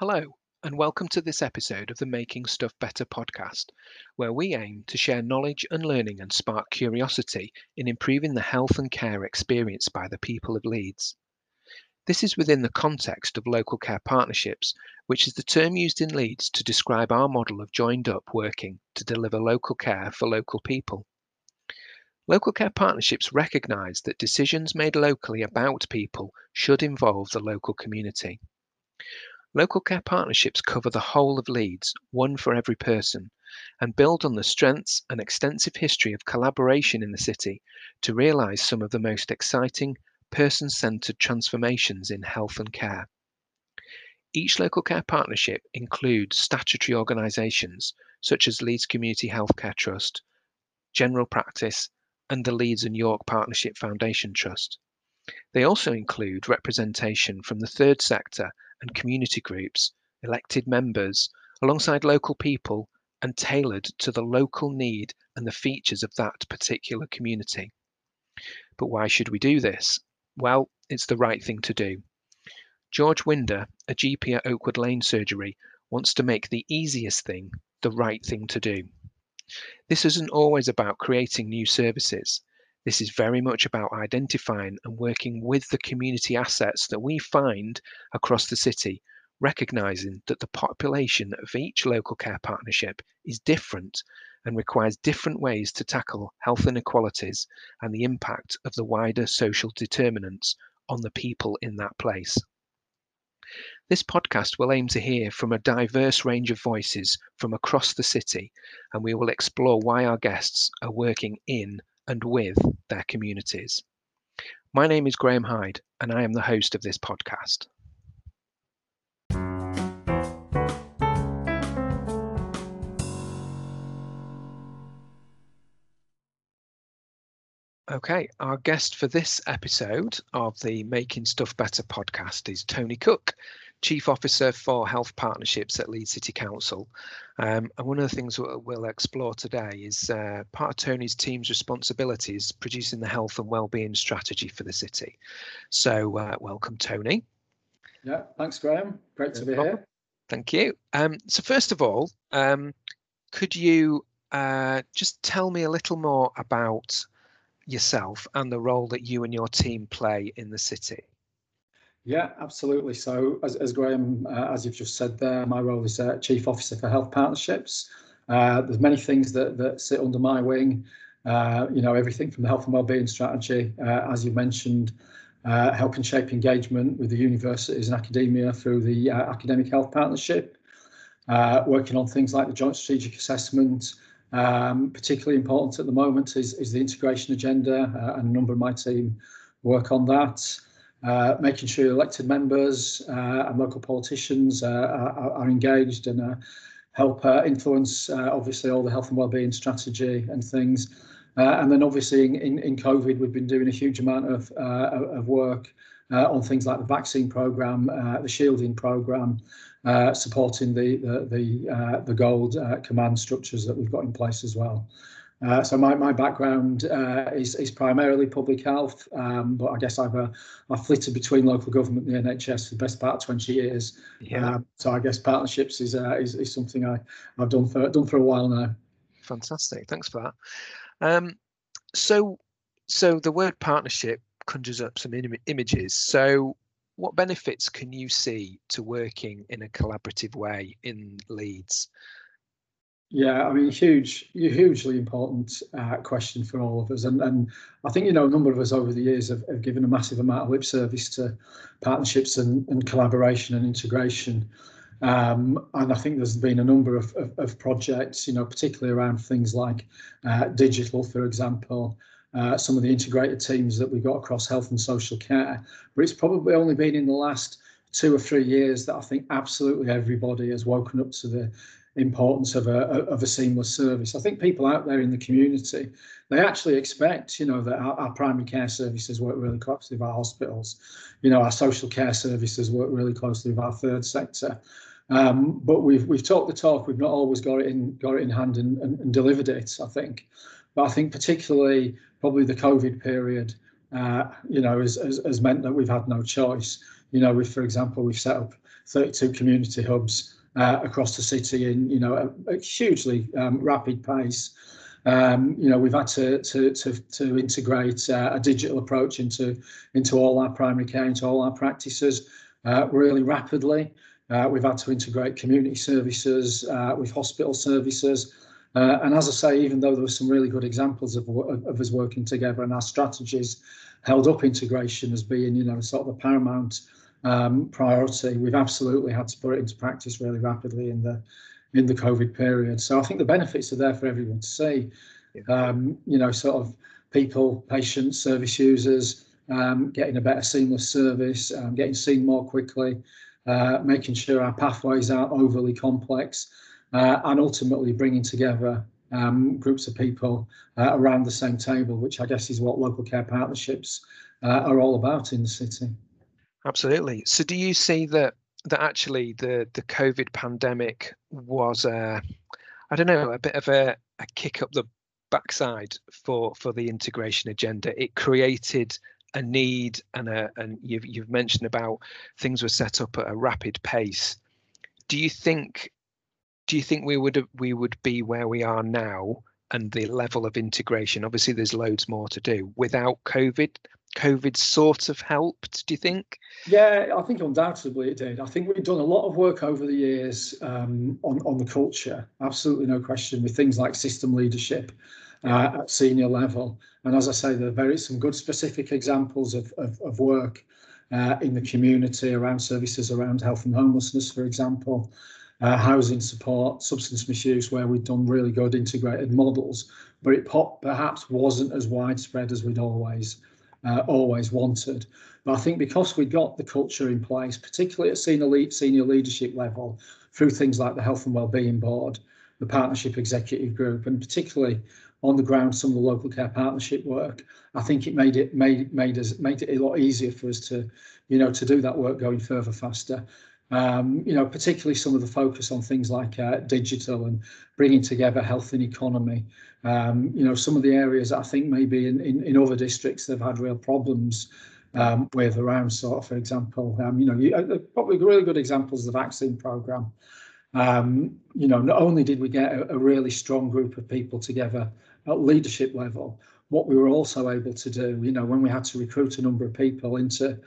Hello, and welcome to this episode of the Making Stuff Better podcast, where we aim to share knowledge and learning and spark curiosity in improving the health and care experienced by the people of Leeds. This is within the context of local care partnerships, which is the term used in Leeds to describe our model of joined up working to deliver local care for local people. Local care partnerships recognise that decisions made locally about people should involve the local community. Local care partnerships cover the whole of Leeds, one for every person, and build on the strengths and extensive history of collaboration in the city to realise some of the most exciting person centred transformations in health and care. Each local care partnership includes statutory organisations such as Leeds Community Healthcare Trust, General Practice, and the Leeds and York Partnership Foundation Trust. They also include representation from the third sector and community groups, elected members, alongside local people and tailored to the local need and the features of that particular community. But why should we do this? Well, it's the right thing to do. George Winder, a GP at Oakwood Lane Surgery, wants to make the easiest thing the right thing to do. This isn't always about creating new services. This is very much about identifying and working with the community assets that we find across the city, recognizing that the population of each local care partnership is different and requires different ways to tackle health inequalities and the impact of the wider social determinants on the people in that place. This podcast will aim to hear from a diverse range of voices from across the city, and we will explore why our guests are working in and with their communities. My name is Graham Hyde, and I am the host of this podcast. Okay, our guest for this episode of the Making Stuff Better podcast is Tony Cook. Chief Officer for Health Partnerships at Leeds City Council. Um, and one of the things we'll explore today is uh, part of Tony's team's responsibilities producing the health and wellbeing strategy for the city. So, uh, welcome, Tony. Yeah, thanks, Graham. Great to be here. Thank you. Um, so, first of all, um, could you uh, just tell me a little more about yourself and the role that you and your team play in the city? Yeah, absolutely. So, as, as Graham, uh, as you've just said there, my role is uh, Chief Officer for Health Partnerships. Uh, there's many things that, that sit under my wing. Uh, you know, everything from the health and wellbeing strategy, uh, as you mentioned, uh, helping shape engagement with the universities and academia through the Academic Health Partnership, working on things like the Joint Strategic Assessment. Um, particularly important at the moment is, is the integration agenda, and a number of my team work on that. Uh, making sure elected members uh, and local politicians uh, are, are, engaged and uh, help uh, influence, obviously, all the health and wellbeing strategy and things. and then, obviously, in, in COVID, we've been doing a huge amount of, of work on things like the vaccine program, the shielding program, supporting the the the, the gold command structures that we've got in place as well. Uh, so my, my background uh, is, is primarily public health, um, but I guess I've uh, I've flitted between local government and the NHS for the best part of 20 years. Yeah. Um, so I guess partnerships is, uh, is is something I I've done for done for a while now. Fantastic, thanks for that. Um, so so the word partnership conjures up some Im- images. So what benefits can you see to working in a collaborative way in Leeds? Yeah, I mean, huge, hugely important uh, question for all of us, and and I think you know a number of us over the years have, have given a massive amount of lip service to partnerships and, and collaboration and integration, um, and I think there's been a number of, of, of projects, you know, particularly around things like uh, digital, for example, uh, some of the integrated teams that we've got across health and social care, but it's probably only been in the last two or three years that I think absolutely everybody has woken up to the importance of a, of a seamless service. I think people out there in the community, they actually expect, you know, that our, our, primary care services work really closely with our hospitals. You know, our social care services work really closely with our third sector. Um, but we've we've talked the talk. We've not always got it in got it in hand and, and, and delivered it. I think, but I think particularly probably the COVID period, uh, you know, has, has, has meant that we've had no choice. You know, we for example we've set up 32 community hubs uh, across the city in you know a, a hugely um, rapid pace. Um, you know, we've had to to to, to integrate uh, a digital approach into into all our primary care, into all our practices uh, really rapidly. Uh, we've had to integrate community services uh, with hospital services. Uh, and as I say, even though there were some really good examples of, of, us working together and our strategies held up integration as being, you know, sort of the paramount um, priority, we've absolutely had to put it into practice really rapidly in the in the COVID period. So I think the benefits are there for everyone to see. Um, you know, sort of people, patients, service users, um, getting a better seamless service, um, getting seen more quickly, uh, making sure our pathways aren't overly complex, uh, and ultimately bringing together um, groups of people uh, around the same table, which I guess is what local care partnerships uh, are all about in the city. Absolutely. So, do you see that that actually the the COVID pandemic was a, I don't know, a bit of a, a kick up the backside for for the integration agenda? It created a need and a and you've you've mentioned about things were set up at a rapid pace. Do you think do you think we would we would be where we are now and the level of integration? Obviously, there's loads more to do without COVID. COVID sort of helped, do you think? Yeah, I think undoubtedly it did. I think we've done a lot of work over the years um, on, on the culture, absolutely no question, with things like system leadership uh, at senior level. And as I say, there are very some good specific examples of, of, of work uh, in the community around services around health and homelessness, for example, uh, housing support, substance misuse, where we've done really good integrated models, but it perhaps wasn't as widespread as we'd always uh, always wanted. But I think because we got the culture in place, particularly at senior, senior leadership level, through things like the Health and Wellbeing Board, the Partnership Executive Group, and particularly on the ground some of the local care partnership work, I think it made it made made us made it a lot easier for us to, you know, to do that work going further faster. Um, you know, particularly some of the focus on things like uh, digital and bringing together health and economy. Um, you know, some of the areas I think maybe in, in, in other districts they've had real problems um, with around sort of, for example, um, you know, you, uh, probably really good examples of the vaccine program. Um, you know, not only did we get a, a, really strong group of people together at leadership level, what we were also able to do, you know, when we had to recruit a number of people into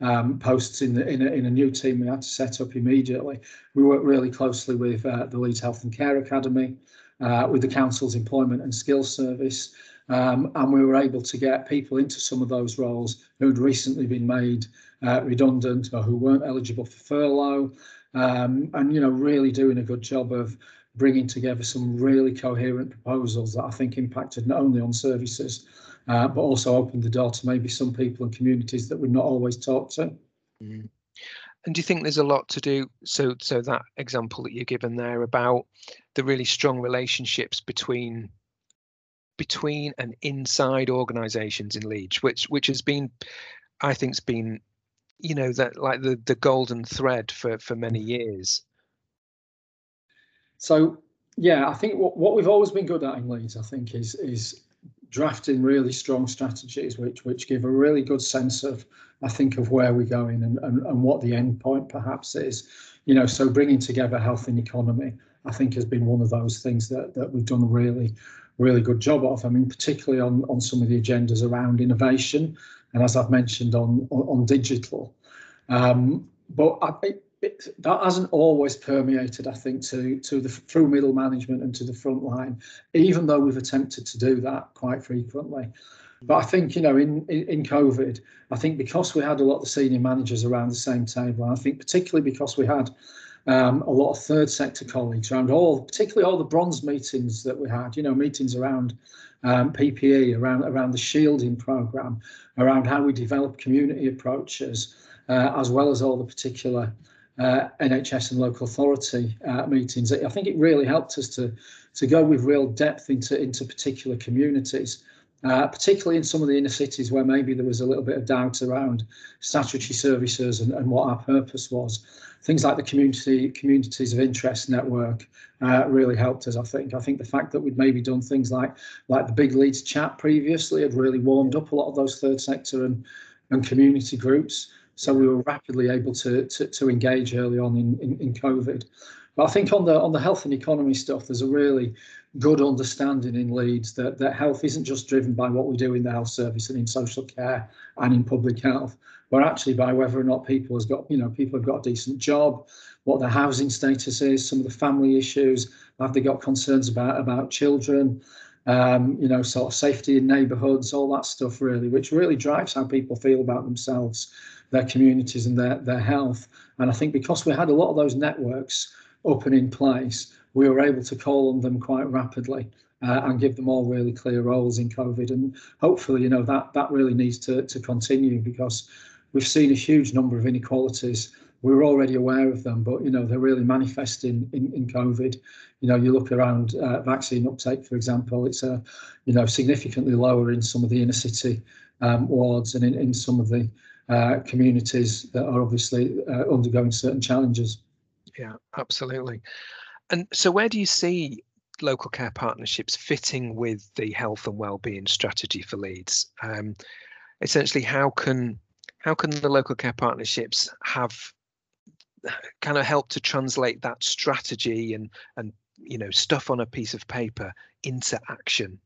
um, posts in, the, in, a, in a new team we had to set up immediately. We worked really closely with uh, the Leeds Health and Care Academy, uh, with the Council's Employment and Skills Service, um, and we were able to get people into some of those roles who'd recently been made uh, redundant or who weren't eligible for furlough, um, and you know really doing a good job of bringing together some really coherent proposals that I think impacted not only on services uh, but also opened the door to maybe some people and communities that we'd not always talked to. Mm. And do you think there's a lot to do? So, so that example that you're given there about the really strong relationships between between and inside organisations in Leeds, which which has been, I think, has been, you know, that like the the golden thread for for many years. So yeah, I think what, what we've always been good at in Leeds, I think, is is drafting really strong strategies which which give a really good sense of I think of where we're going and, and, and what the end point perhaps is. You know, so bringing together health and economy, I think has been one of those things that that we've done really, really good job of. I mean, particularly on on some of the agendas around innovation, and as I've mentioned on on, on digital. Um, but I, it, that hasn't always permeated, I think, to to the through middle management and to the front line, even though we've attempted to do that quite frequently. But I think you know, in, in in COVID, I think because we had a lot of senior managers around the same table, and I think particularly because we had um, a lot of third sector colleagues around all, particularly all the bronze meetings that we had, you know, meetings around um, PPE, around around the shielding program, around how we develop community approaches, uh, as well as all the particular uh, NHS and local authority uh, meetings. I think it really helped us to to go with real depth into into particular communities, uh, particularly in some of the inner cities where maybe there was a little bit of doubt around statutory services and, and what our purpose was. Things like the community communities of interest network uh, really helped us. I think. I think the fact that we'd maybe done things like like the big Leeds chat previously had really warmed up a lot of those third sector and and community groups. So we were rapidly able to to, to engage early on in, in, in COVID. But I think on the on the health and economy stuff, there's a really good understanding in Leeds that, that health isn't just driven by what we do in the health service and in social care and in public health, but actually by whether or not people has got, you know, people have got a decent job, what their housing status is, some of the family issues, have they got concerns about about children, um, you know, sort of safety in neighbourhoods, all that stuff really, which really drives how people feel about themselves, their communities and their their health. And I think because we had a lot of those networks up and in place, we were able to call on them quite rapidly uh, and give them all really clear roles in COVID. And hopefully, you know, that that really needs to, to continue because we've seen a huge number of inequalities. We were already aware of them, but you know they're really manifesting in, in COVID. You know, you look around uh, vaccine uptake, for example, it's a, uh, you know, significantly lower in some of the inner city um, wards and in, in some of the uh, communities that are obviously uh, undergoing certain challenges. Yeah, absolutely. And so, where do you see local care partnerships fitting with the health and well-being strategy for Leeds? Um, essentially, how can how can the local care partnerships have kind of help to translate that strategy and and you know stuff on a piece of paper into action?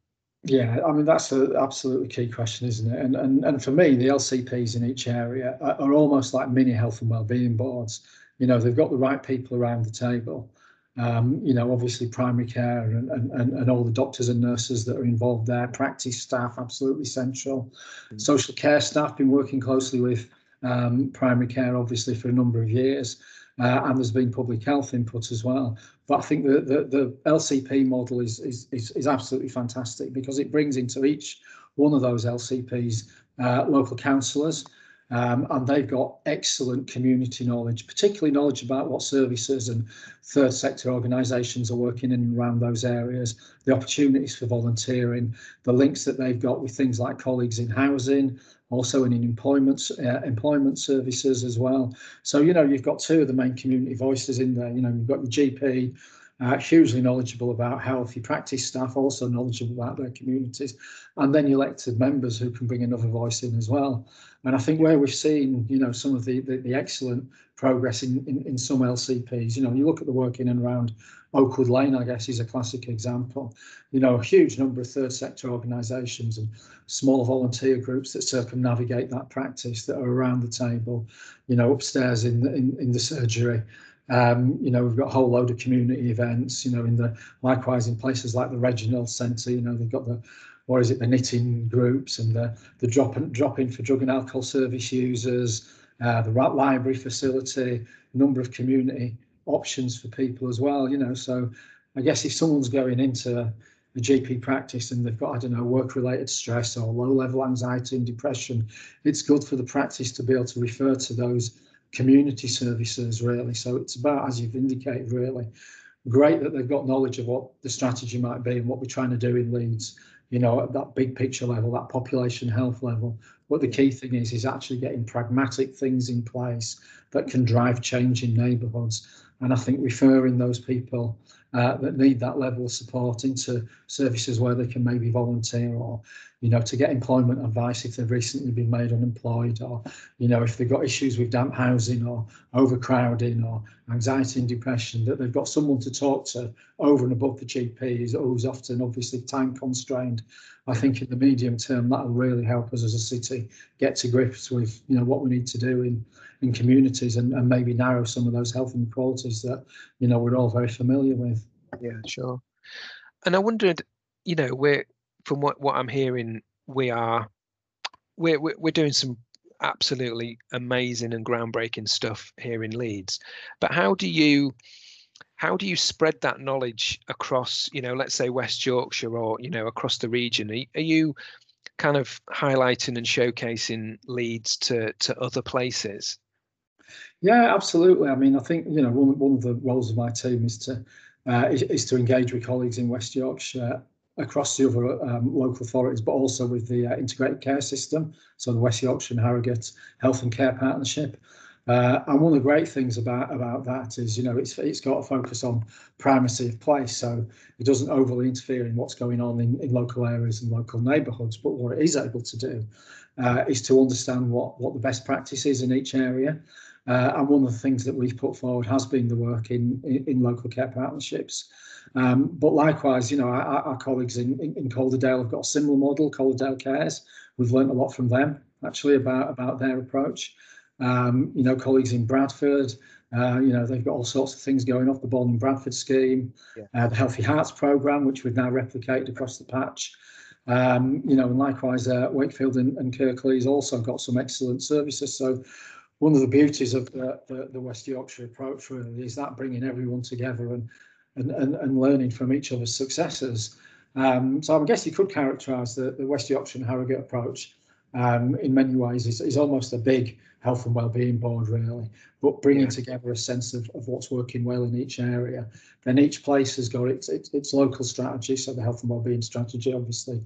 Yeah, I mean that's an absolutely key question, isn't it? And and and for me, the LCPs in each area are, are almost like mini health and well-being boards. You know, they've got the right people around the table um, you know, obviously primary care and, and, and all the doctors and nurses that are involved there, practice staff, absolutely central. Mm-hmm. Social care staff, been working closely with um, primary care, obviously, for a number of years. Uh, and there's been public health input as well. But I think the, the, the LCP model is, is, is, is, absolutely fantastic because it brings into each one of those LCPs uh, local councillors, um, and they've got excellent community knowledge, particularly knowledge about what services and third sector organisations are working in and around those areas, the opportunities for volunteering, the links that they've got with things like colleagues in housing, also in employment uh, employment services as well. So you know you've got two of the main community voices in there. You know you've got your GP uh, hugely knowledgeable about health, your practice staff also knowledgeable about their communities, and then elected members who can bring another voice in as well. And I think where we've seen, you know, some of the the, the excellent progress in, in, in some LCPs, you know, you look at the work in and around Oakwood Lane, I guess, is a classic example. You know, a huge number of third sector organisations and small volunteer groups that circumnavigate that practice that are around the table, you know, upstairs in in, in the surgery, um, you know, we've got a whole load of community events, you know, in the likewise in places like the Reginald Centre, you know, they've got the what is it, the knitting groups and the the drop and drop in for drug and alcohol service users, uh, the library facility, number of community options for people as well, you know. So I guess if someone's going into a GP practice and they've got, I don't know, work related stress or low level anxiety and depression, it's good for the practice to be able to refer to those community services really. So it's about, as you've indicated, really great that they've got knowledge of what the strategy might be and what we're trying to do in Leeds, you know, at that big picture level, that population health level. What the key thing is, is actually getting pragmatic things in place that can drive change in neighbourhoods. And I think referring those people uh, that need that level of support into services where they can maybe volunteer or you know to get employment advice if they've recently been made unemployed or you know if they've got issues with damp housing or overcrowding or anxiety and depression that they've got someone to talk to over and above the GP who's often obviously time constrained I think in the medium term that'll really help us as a city get to grips with you know what we need to do in in communities and, and maybe narrow some of those health inequalities that you know we're all very familiar with. Yeah, sure. And I wondered, you know, we're from what what I'm hearing, we are we're we're, we're doing some absolutely amazing and groundbreaking stuff here in Leeds. But how do you how do you spread that knowledge across, you know, let's say West Yorkshire or you know across the region? Are, are you kind of highlighting and showcasing Leeds to to other places? Yeah, absolutely. I mean, I think you know one one of the roles of my team is to uh, is, is, to engage with colleagues in West Yorkshire across the other um, local authorities, but also with the uh, integrated care system, so the West Yorkshire and Harrogate Health and Care Partnership. Uh, and one of the great things about about that is, you know, it's it's got a focus on primacy of place, so it doesn't overly interfere in what's going on in, in local areas and local neighbourhoods. But what it is able to do uh, is to understand what what the best practice is in each area. Uh, and one of the things that we've put forward has been the work in in, in local care partnerships. Um, but likewise, you know, our, our colleagues in, in, in Calderdale have got a similar model, Calderdale Cares. We've learned a lot from them actually about about their approach. Um, you know, colleagues in Bradford, uh, you know, they've got all sorts of things going off the Born in Bradford scheme, yeah. uh, the Healthy Hearts programme, which we've now replicated across the patch. Um, you know, and likewise, uh, Wakefield and, and Kirklees also got some excellent services. So one of the beauties of the, the, the, West Yorkshire approach really is that bringing everyone together and and, and, and learning from each other's successes. Um, so I guess you could characterise the, the West Yorkshire and Harrogate approach um, in many ways is, is almost a big health and well-being board really, but bringing yeah. together a sense of, of what's working well in each area. Then each place has got its, its, its local strategy, so the health and well-being strategy obviously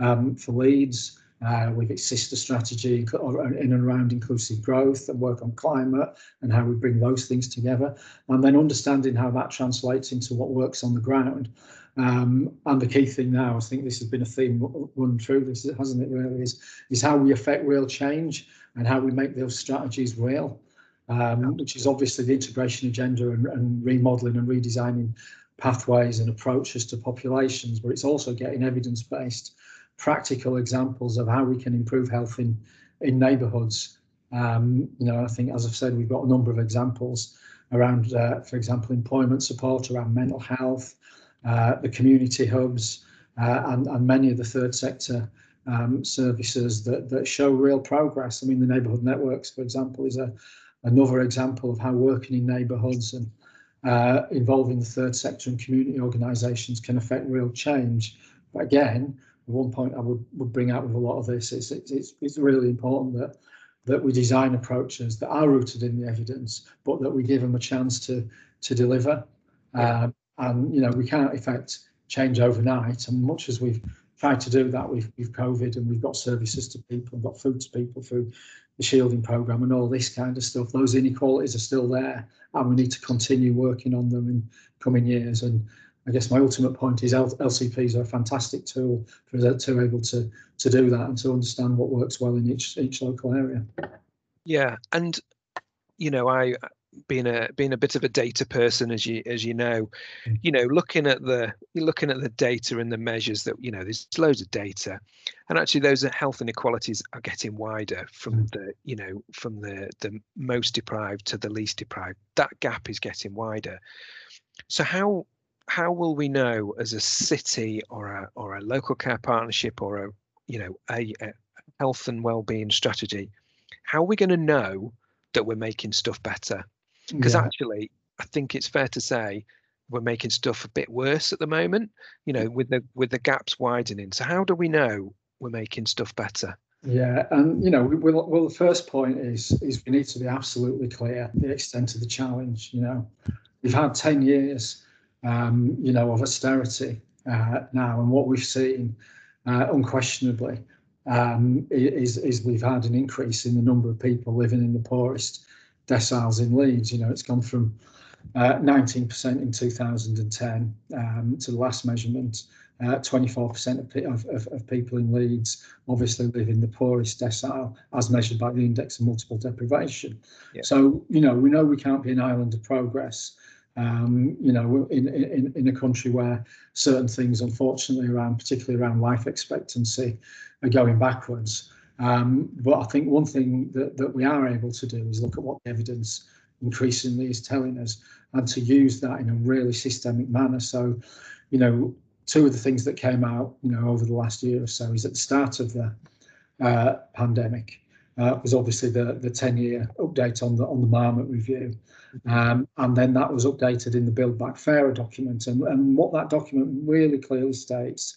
um, for Leeds, uh, with its sister strategy in and around inclusive growth and work on climate and how we bring those things together and then understanding how that translates into what works on the ground um, and the key thing now, I think this has been a theme run through this, hasn't it? Really, is is how we affect real change and how we make those strategies real, um, which is obviously the integration agenda and, and remodeling and redesigning pathways and approaches to populations, but it's also getting evidence-based, practical examples of how we can improve health in in neighbourhoods. Um, you know, I think, as I've said, we've got a number of examples around, uh, for example, employment support, around mental health, uh, the community hubs, uh, and, and many of the third sector um, services that, that show real progress. I mean, the neighbourhood networks, for example, is a, another example of how working in neighbourhoods and uh, involving the third sector and community organisations can affect real change. But again, one point I would, would bring out with a lot of this is it's, it's, it's really important that that we design approaches that are rooted in the evidence, but that we give them a chance to to deliver. Yeah. Um, and you know we can't affect change overnight. And much as we've tried to do that with, with COVID and we've got services to people got food to people through the shielding program and all this kind of stuff, those inequalities are still there, and we need to continue working on them in coming years. And I guess my ultimate point is LCPs are a fantastic tool for us to able to to do that and to understand what works well in each each local area. Yeah, and you know, I being a being a bit of a data person as you as you know. Mm. you know looking at the looking at the data and the measures that you know there's loads of data. And actually those health inequalities are getting wider from mm. the you know from the the most deprived to the least deprived. That gap is getting wider. So how how will we know as a city or a or a local care partnership or a you know a, a health and well-being strategy how are we going to know that we're making stuff better because yeah. actually i think it's fair to say we're making stuff a bit worse at the moment you know with the with the gaps widening. So how do we know we're making stuff better? Yeah and you know well, well the first point is is we need to be absolutely clear the extent of the challenge you know. We've had 10 years um, you know of austerity uh, now and what we've seen uh, unquestionably um, is is we've had an increase in the number of people living in the poorest deciles in Leeds. You know, it's gone from uh, 19% in 2010 um, to the last measurement. Uh, 24% of, of, of, people in Leeds obviously live in the poorest decile as measured by the index of multiple deprivation. Yeah. So, you know, we know we can't be an island of progress, um, you know, in, in, in a country where certain things, unfortunately, around, particularly around life expectancy, are going backwards. Um, but I think one thing that, that we are able to do is look at what the evidence increasingly is telling us and to use that in a really systemic manner. So, you know, two of the things that came out, you know, over the last year or so is at the start of the uh, pandemic uh, was obviously the the 10 year update on the on the Marmot review. Um, and then that was updated in the Build Back Fairer document. And, and what that document really clearly states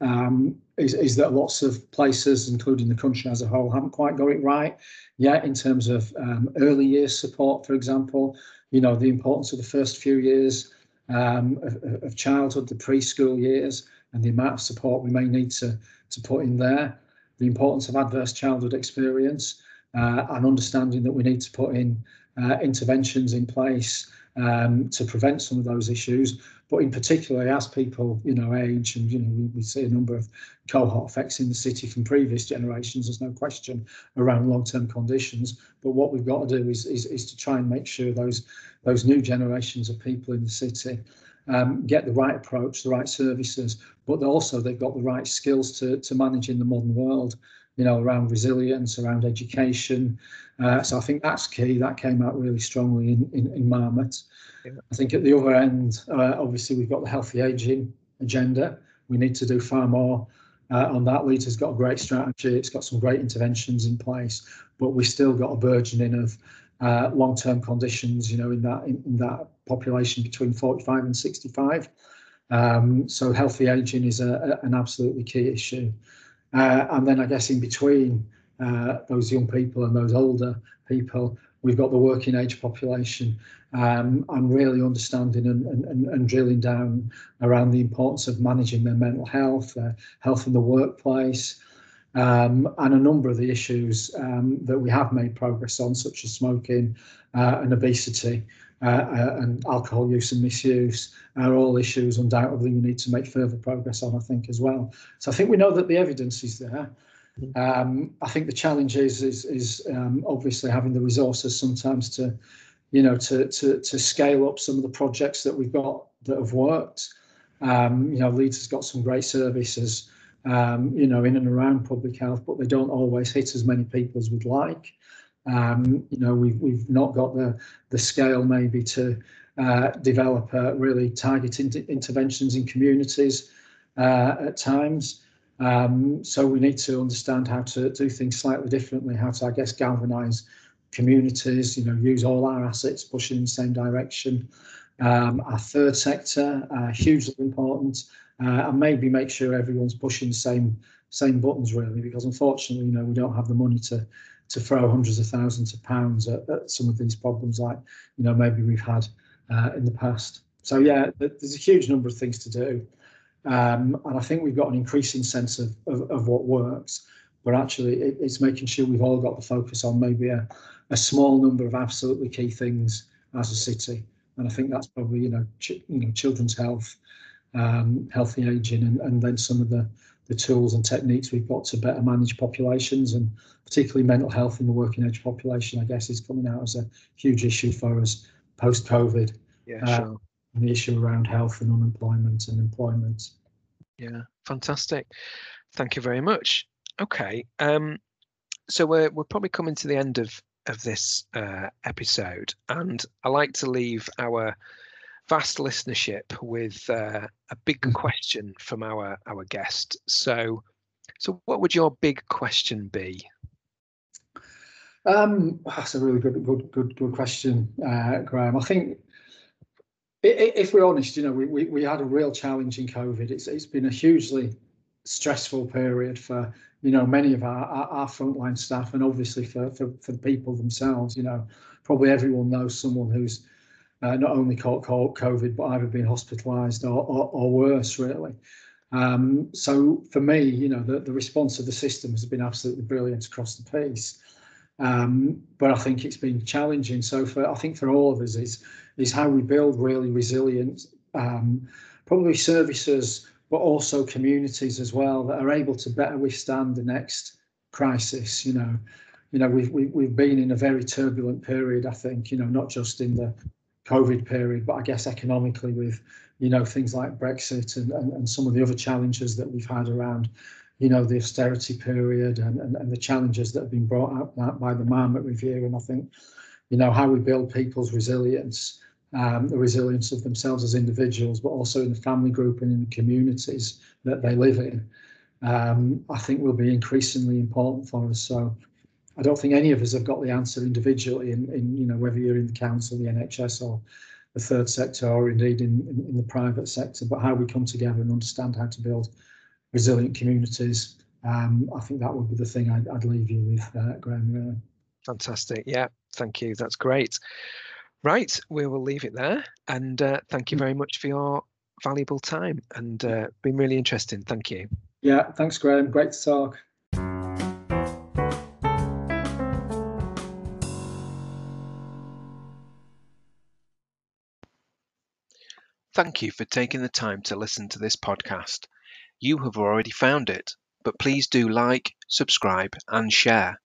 um, is, is that lots of places, including the country as a whole, haven't quite got it right yet in terms of um, early years support, for example. You know, the importance of the first few years um, of, of, childhood, the preschool years, and the amount of support we may need to, to put in there. The importance of adverse childhood experience, uh, and understanding that we need to put in uh, interventions in place um, to prevent some of those issues. But in particular, as people, you know, age and, you know, we, we see a number of cohort effects in the city from previous generations, there's no question around long-term conditions. But what we've got to do is, is, is to try and make sure those, those new generations of people in the city um, get the right approach, the right services, but also they've got the right skills to, to manage in the modern world, you know, around resilience, around education. Uh, so I think that's key. That came out really strongly in, in, in Marmot. Yeah. I think at the other end, uh, obviously, we've got the healthy ageing agenda. We need to do far more uh, on that. Leeds has got a great strategy. It's got some great interventions in place, but we've still got a burgeoning of uh, long-term conditions, you know, in that in, in, that population between 45 and 65. Um, so healthy aging is a, a, an absolutely key issue. Uh, and then I guess in between uh, those young people and those older people, we've got the working age population um, and really understanding and, and, and, drilling down around the importance of managing their mental health, their health in the workplace, um, and a number of the issues um, that we have made progress on, such as smoking uh, and obesity uh, uh, and alcohol use and misuse, are all issues undoubtedly we need to make further progress on, I think, as well. So I think we know that the evidence is there. Um, I think the challenge is is, is um, obviously having the resources sometimes to, you know, to to to scale up some of the projects that we've got that have worked. Um, you know, Leeds has got some great services um, you know, in and around public health, but they don't always hit as many people as we'd like. Um, you know, we've we've not got the the scale maybe to uh, develop uh, really targeted interventions in communities uh, at times. Um, so we need to understand how to do things slightly differently, how to, I guess, galvanise communities. You know, use all our assets, pushing in the same direction. Um, our third sector, uh, hugely important uh, and maybe make sure everyone's pushing the same same buttons really because unfortunately you know we don't have the money to to throw hundreds of thousands of pounds at, at some of these problems like you know maybe we've had uh, in the past so yeah there's a huge number of things to do um, and I think we've got an increasing sense of, of, of what works but actually it, it's making sure we've all got the focus on maybe a, a small number of absolutely key things as a city and I think that's probably you know ch- you know children's health um, healthy aging, and, and then some of the, the tools and techniques we've got to better manage populations and particularly mental health in the working age population, I guess, is coming out as a huge issue for us post COVID. Yeah, uh, sure. The issue around health and unemployment and employment. Yeah, fantastic. Thank you very much. Okay, um, so we're we're probably coming to the end of of this uh, episode, and I like to leave our vast listenership with uh, a big mm-hmm. question from our our guest. So, so what would your big question be? Um, that's a really good, good, good, good question, uh, Graham. I think if we're honest, you know, we, we, we had a real challenge in COVID. It's it's been a hugely stressful period for you know many of our, our, our frontline staff and obviously for, for for the people themselves. You know, probably everyone knows someone who's uh, not only caught COVID, but either been hospitalised or, or, or, worse, really. Um, so for me, you know, the, the response of the system has been absolutely brilliant across the piece. Um, but I think it's been challenging. So for I think for all of us is is how we build really resilient, um, probably services, but also communities as well that are able to better withstand the next crisis. You know, you know we've we've, we've been in a very turbulent period. I think you know not just in the COVID period, but I guess economically with, you know, things like Brexit and, and, and some of the other challenges that we've had around, you know, the austerity period and, and, and the challenges that have been brought up by the Marmot Review. And I think, you know, how we build people's resilience, um, the resilience of themselves as individuals, but also in the family group and in the communities that they live in, um, I think will be increasingly important for us. So I don't think any of us have got the answer individually in, in you know whether you're in the council, the NHS, or the third sector, or indeed in, in, in the private sector. But how we come together and understand how to build resilient communities. Um, I think that would be the thing I'd, I'd leave you with, uh, Graham. Fantastic. Yeah, thank you. That's great. Right, we will leave it there. And uh, thank you mm. very much for your valuable time and uh, been really interesting. Thank you. Yeah, thanks, Graham. Great to talk. Thank you for taking the time to listen to this podcast. You have already found it, but please do like, subscribe, and share.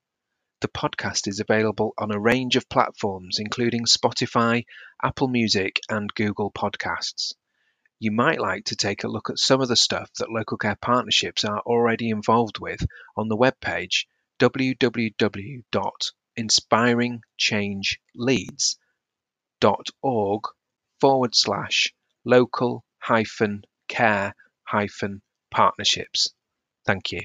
The podcast is available on a range of platforms, including Spotify, Apple Music, and Google Podcasts. You might like to take a look at some of the stuff that Local Care Partnerships are already involved with on the webpage www.inspiringchangeleeds.org forward slash local hyphen care hyphen partnerships. Thank you.